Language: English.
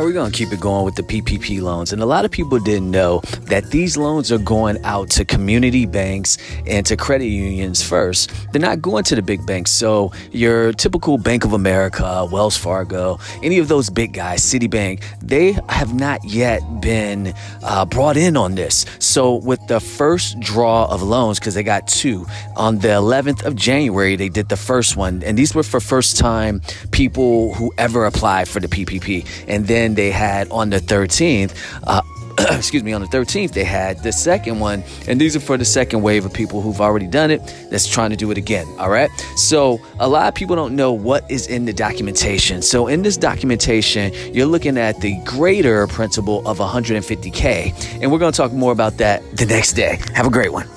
we're going to keep it going with the PPP loans. And a lot of people didn't know that these loans are going out to community banks and to credit unions first. They're not going to the big banks. So, your typical Bank of America, Wells Fargo, any of those big guys, Citibank, they have not yet been uh, brought in on this. So, with the first draw of loans, because they got two, on the 11th of January, they did the first one. And these were for first time people who ever applied for the PPP. And then they had on the 13th, uh, excuse me, on the 13th, they had the second one. And these are for the second wave of people who've already done it that's trying to do it again. All right. So a lot of people don't know what is in the documentation. So in this documentation, you're looking at the greater principle of 150K. And we're going to talk more about that the next day. Have a great one.